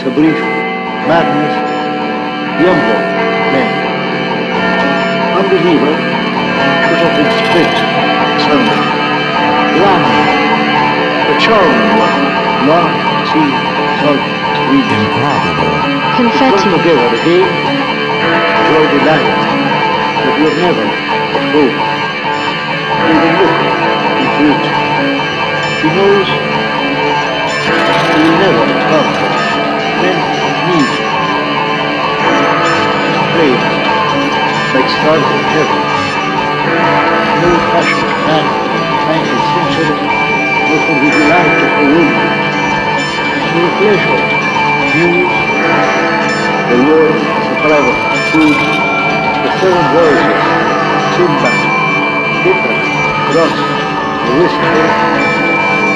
a brief, madness, Yumbo name. Unbeliever, put up in split, Sunday. Glamour, the charming one, long, see, salt, sweet. Improbable. Confetti. together again, grow delight, but you're never at home. Even look into it. He knows he will never in heaven. No passion man, 19th century, no for vigilante women. No pleasure, news, the world a private food, the seven voices, Simba, Hitra, Cross, the whisper,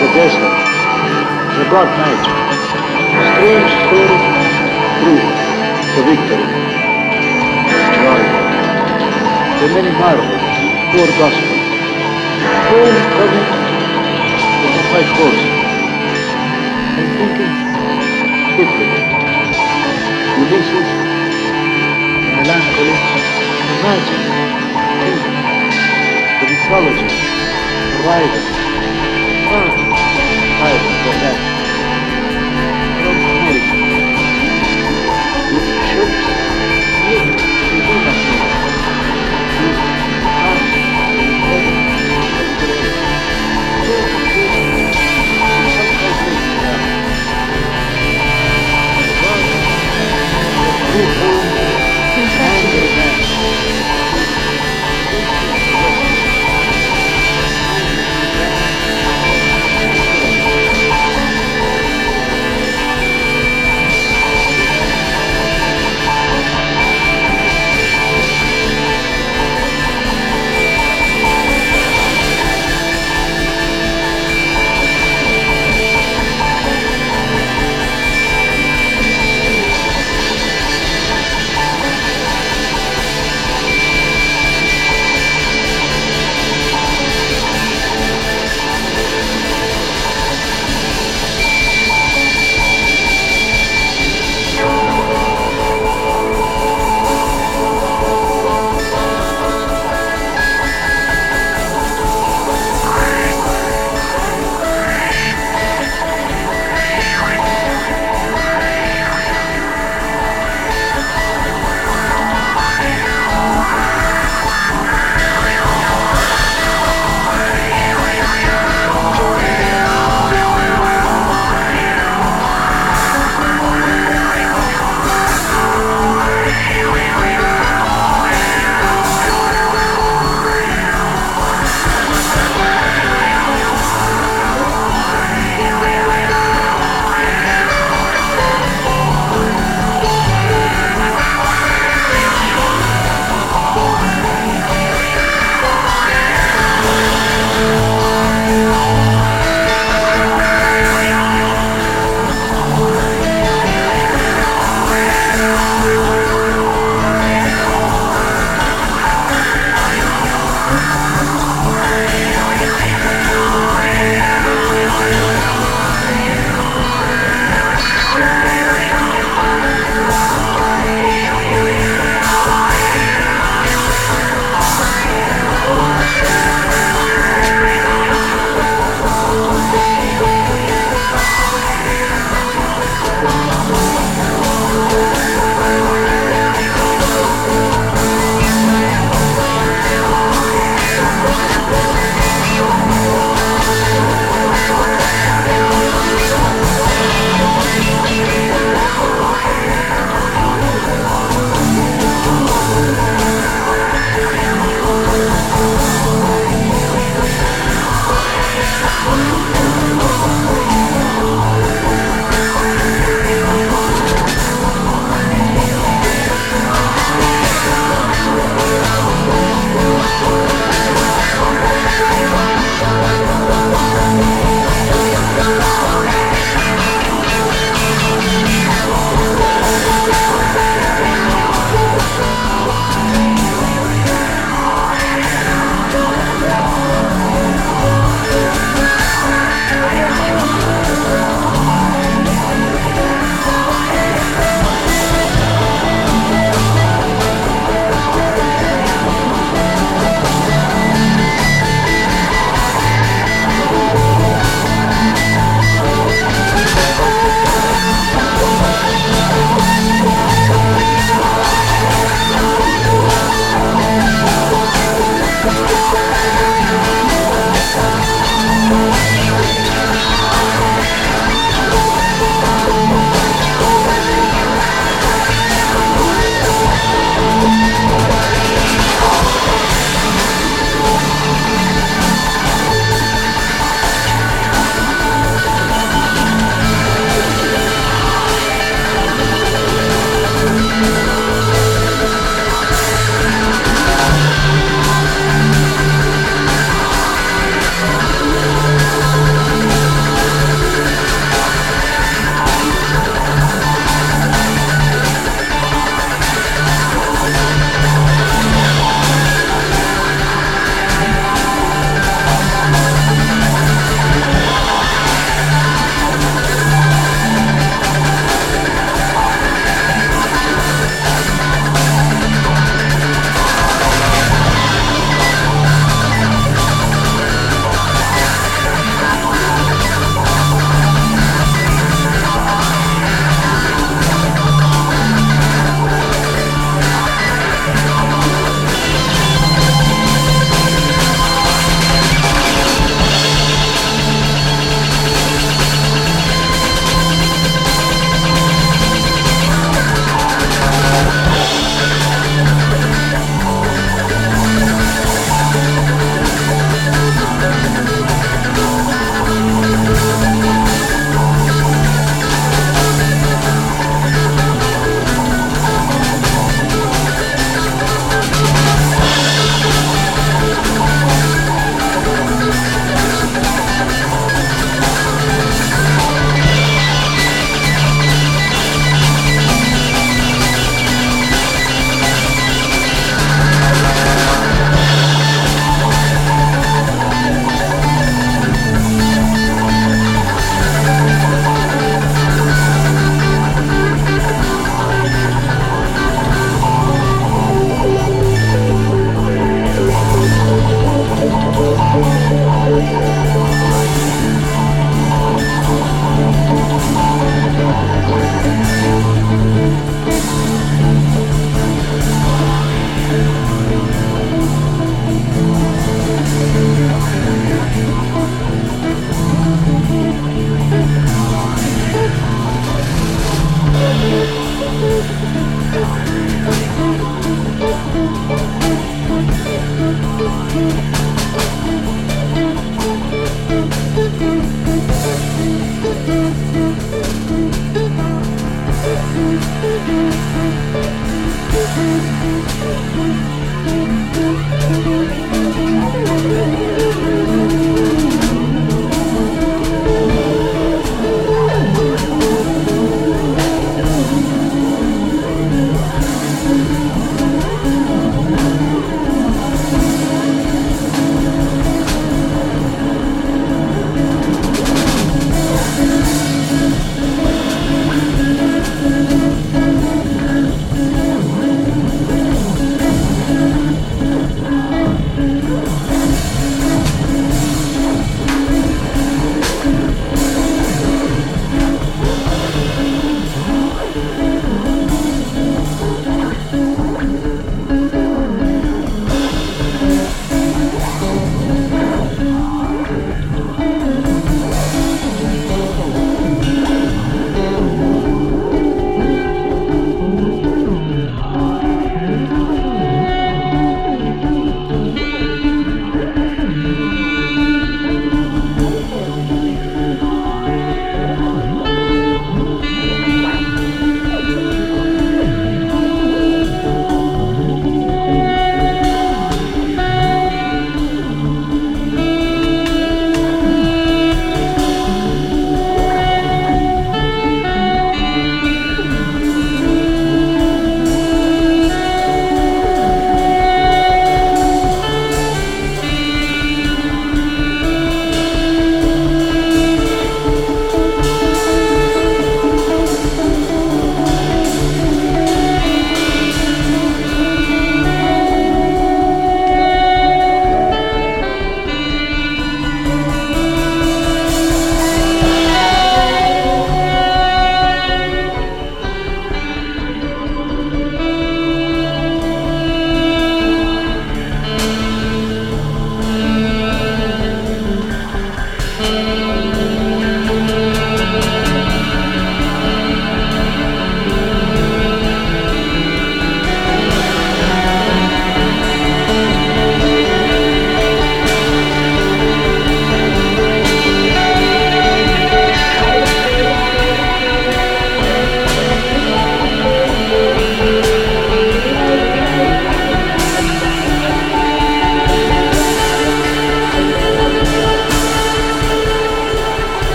the desert, the God night. Strange story, true, the victory, the many marvels, poor gospel, home coming with a white horse. I'm thinking, Kipling, Ulysses, melancholy, the magic, the mythology, the ah, tired of that. From America, with ships, we do Good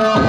Oh.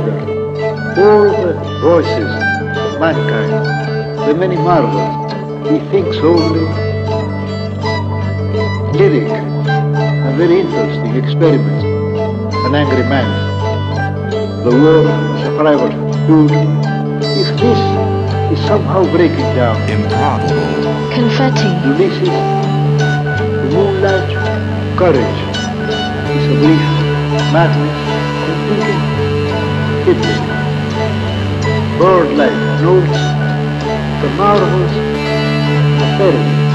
The rider, all the voices of mankind, the many marvels, he thinks only lyric a very interesting experiment, an angry man. The war is a private good. If this is somehow breaking down, Improbable. Confetti. Ulysses, the moonlight, courage, is a brief madness and thinking Hitler. Bird-like notes, the marvels, the fairy.